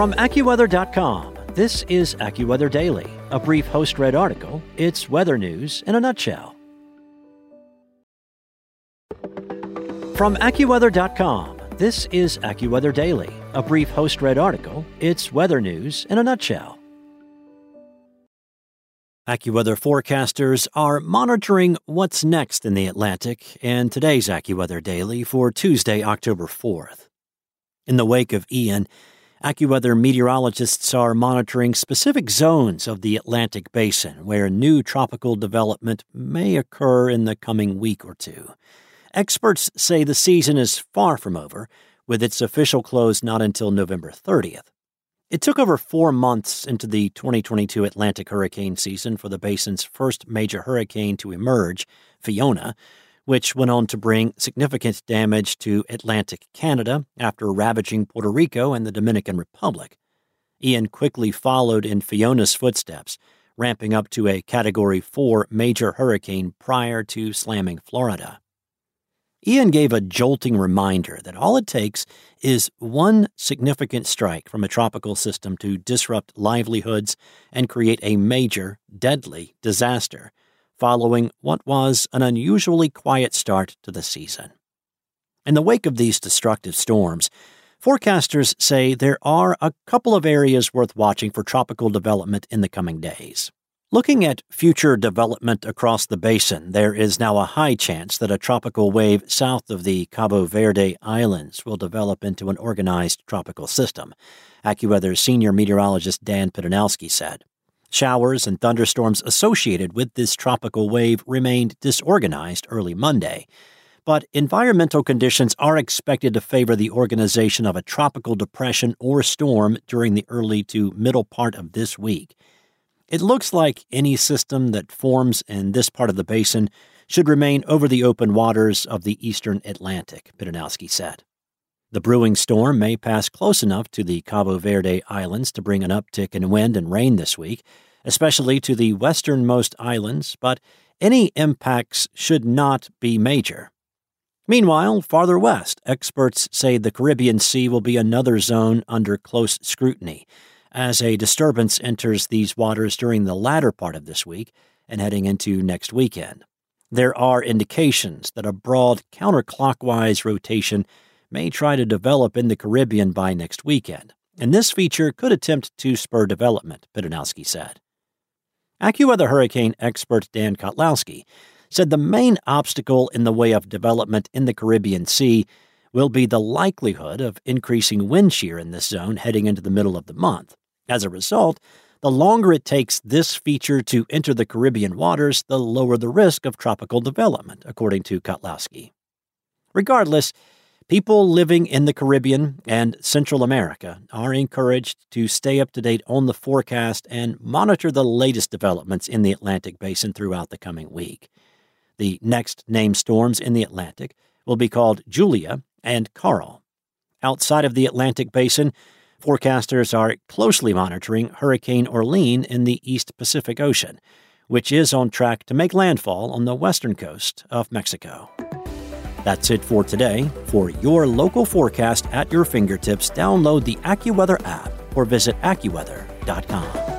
From AccuWeather.com, this is AccuWeather Daily, a brief host read article. It's weather news in a nutshell. From AccuWeather.com, this is AccuWeather Daily, a brief host read article. It's weather news in a nutshell. AccuWeather forecasters are monitoring what's next in the Atlantic and today's AccuWeather Daily for Tuesday, October 4th. In the wake of Ian, AccuWeather meteorologists are monitoring specific zones of the Atlantic basin where new tropical development may occur in the coming week or two. Experts say the season is far from over, with its official close not until November 30th. It took over four months into the 2022 Atlantic hurricane season for the basin's first major hurricane to emerge, Fiona, which went on to bring significant damage to Atlantic Canada after ravaging Puerto Rico and the Dominican Republic. Ian quickly followed in Fiona's footsteps, ramping up to a Category 4 major hurricane prior to slamming Florida. Ian gave a jolting reminder that all it takes is one significant strike from a tropical system to disrupt livelihoods and create a major, deadly disaster, following what was an unusually quiet start to the season. In the wake of these destructive storms, forecasters say there are a couple of areas worth watching for tropical development in the coming days. Looking at future development across the basin, there is now a high chance that a tropical wave south of the Cabo Verde Islands will develop into an organized tropical system, AccuWeather's senior meteorologist Dan Pydynowski said. Showers and thunderstorms associated with this tropical wave remained disorganized early Monday, but environmental conditions are expected to favor the organization of a tropical depression or storm during the early to middle part of this week. It looks like any system that forms in this part of the basin should remain over the open waters of the eastern Atlantic, Pydynowski said. The brewing storm may pass close enough to the Cabo Verde Islands to bring an uptick in wind and rain this week, especially to the westernmost islands, but any impacts should not be major. Meanwhile, farther west, experts say the Caribbean Sea will be another zone under close scrutiny as a disturbance enters these waters during the latter part of this week and heading into next weekend. There are indications that a broad counterclockwise rotation may try to develop in the Caribbean by next weekend, and this feature could attempt to spur development, Pydynowski said. AccuWeather hurricane expert Dan Kottlowski said the main obstacle in the way of development in the Caribbean Sea will be the likelihood of increasing wind shear in this zone heading into the middle of the month. As a result, the longer it takes this feature to enter the Caribbean waters, the lower the risk of tropical development, according to Kottlowski. Regardless, people living in the Caribbean and Central America are encouraged to stay up to date on the forecast and monitor the latest developments in the Atlantic basin throughout the coming week. The next named storms in the Atlantic will be called Julia and Karl. Outside of the Atlantic basin, Forecasters are closely monitoring Hurricane Orlene in the East Pacific Ocean, which is on track to make landfall on the western coast of Mexico. That's it for today. For your local forecast at your fingertips, download the AccuWeather app or visit AccuWeather.com.